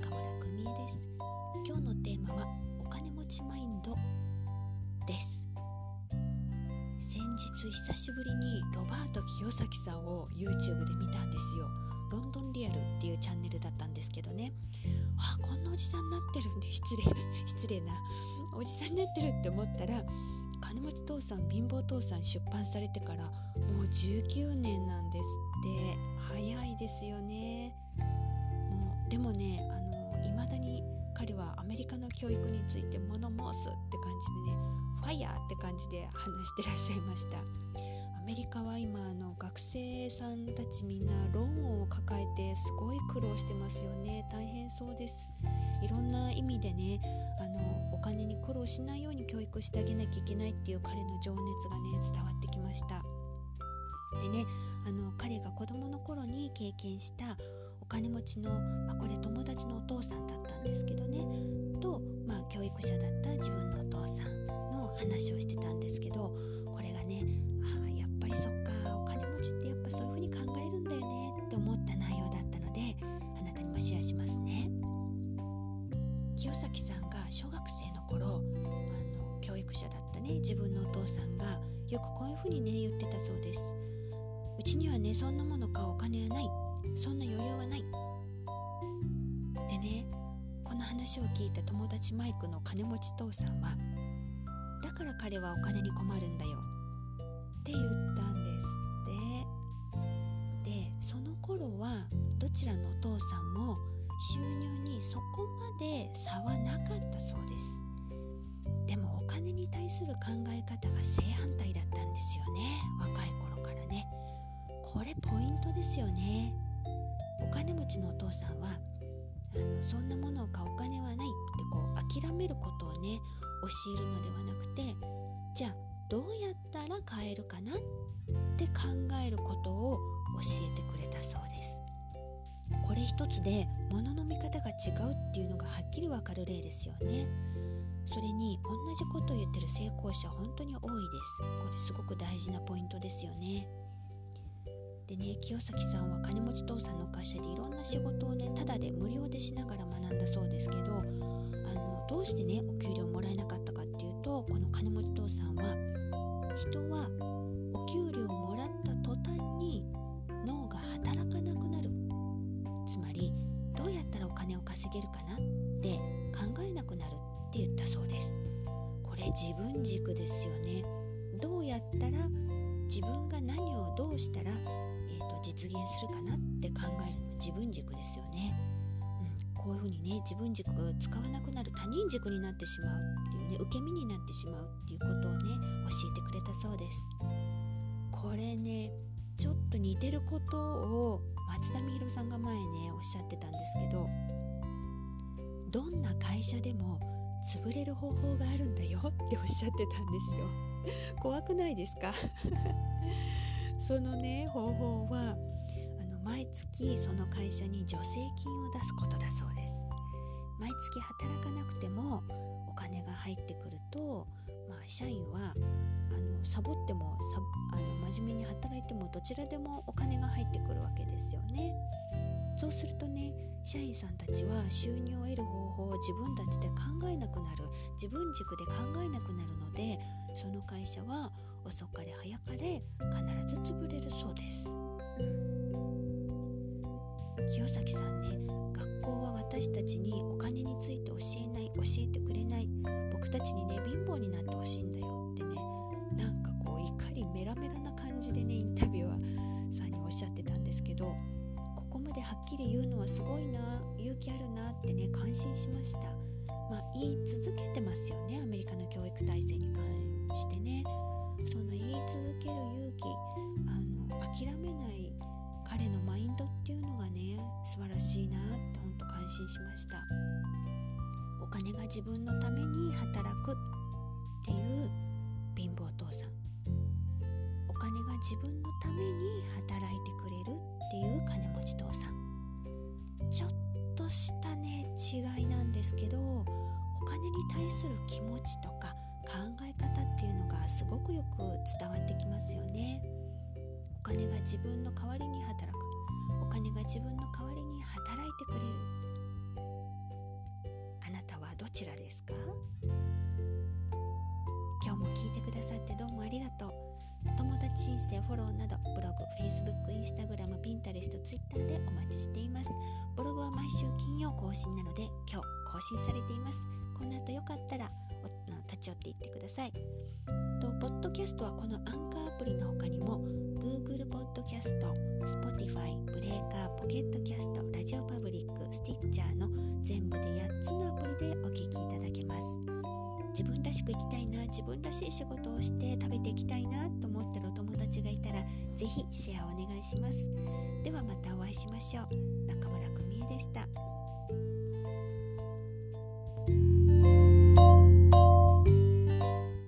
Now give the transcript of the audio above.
中村久美恵です。今日のテーマはお金持ちマインドです。先日久しぶりにロバート清崎さんを YouTube で見たんですよ。ロンドンリアルっていうチャンネルだったんですけどね。あこんなおじさんになってるんで失礼 失礼な。おじさんになってるって思ったら金持ち父さん貧乏父さん出版されてからもう19年なんですって。早いですよね。もうでもねあの未だに彼はアメリカの教育について物申すって感じでねファイヤーって感じで話してらっしゃいました。アメリカは今あの学生さんたちみんなローンを抱えてすごい苦労してますよね。大変そうです。いろんな意味でねあのお金に苦労しないように教育してあげなきゃいけないっていう彼の情熱がね伝わってきました。でねあの彼が子供の頃に経験したお金持ちの、まあ、これ友達のお父さんだったんですけどね。と、まあ、教育者だった自分のお父さんの話をしてたんですけどこれがねあやっぱりそっかお金持ちってやっぱそういう風に考えるんだよねって思った内容だったのであなたにもシェアしますね。清崎さんが小学生の頃あの教育者だったね。自分のお父さんがよくこういう風にね言ってたそうです。うちにはねそんなもの買うお金はないそんな余裕はない。でねこの話を聞いた友達マイクの金持ち父さんはだから彼はお金に困るんだよって言ったんですって。でその頃はどちらのお父さんも収入にそこまで差はなかったそうです。でもお金に対する考え方が正反対だったんですよね。若い頃からね。これポイントですよね。金持ちのお父さんはあのそんなものを買うお金はないってこう諦めることをね教えるのではなくてじゃあどうやったら買えるかなって考えることを教えてくれたそうです。これ一つで物の見方が違うっていうのがはっきりわかる例ですよね。それに同じことを言ってる成功者本当に多いです。これすごく大事なポイントですよね。でね清崎さんは金持ち父さんの会社でいろんな仕事をねただで無料でしながら学んだそうですけどあのどうしてねお給料もらえなかったかっていうとこの金持ち父さんは人はお給料をもらった途端に脳が働かなくなる。つまりどうやったらお金を稼げるかなって考えなくなるって言ったそうです。これ自分軸ですよね。どうやったら自分が何をどうしたら、えーと、実現するかなって考えるの自分軸ですよね、うん、こういうふうにね自分軸が使わなくなる他人軸になってしまうっていうね受け身になってしまうっていうことをね教えてくれたそうです。これねちょっと似てることを松田美弘さんが前ねおっしゃってたんですけどどんな会社でも潰れる方法があるんだよっておっしゃってたんですよ。怖くないですか？そのね方法はあの毎月その会社に助成金を出すことだそうです。毎月働かなくてもお金が入ってくると、まあ、社員はあのサボってもあの真面目に働いてもどちらでもお金が入ってくるわけですよね。そうするとね社員さんたちは収入を得る方法を自分たちで考えなくなる。自分軸で考えなくなるのでその会社は遅かれ早かれ必ず潰れるそうです、清崎さんね学校は私たちにお金について教えない教えてくれない。僕たちにね貧乏になってほしいんだよってねなんかこう怒りメラメラな感じでねってね感心しました。まあ言い続けてますよね。アメリカの教育体制に関してね。その言い続ける勇気あの諦めない彼のマインドっていうのがね素晴らしいなってほんと感心しました。お金が自分のために働くっていう貧乏父さん。お金が自分のために働いてくれるっていう金持ち父さん。ちょっとした違いなんですけどお金に対する気持ちとか考え方っていうのがすごくよく伝わってきますよね。お金が自分の代わりに働く。お金が自分の代わりに働いてくれる。あなたはどちらですか？聞いてくださってどうもありがとう。友達申請フォローなどブログ Facebook、Instagram、Pinterest、Twitter でお待ちしています。ブログは毎週金曜更新なので今日更新されています。この後よかったら立ち寄っていってください。とポッドキャストはこのアンカーアプリの他にも Google ポッドキャスト Spotify、ブレーカー、ポケットキャスト、ラジオパブリック、スティッチャーの全部で8つのアプリでお聴きいただけます。自分らしく生きたいな自分らしい仕事をして食べていきたいなと思ってるお友達がいたら是非シェアお願いします。ではまたお会いしましょう。中村久美恵でした。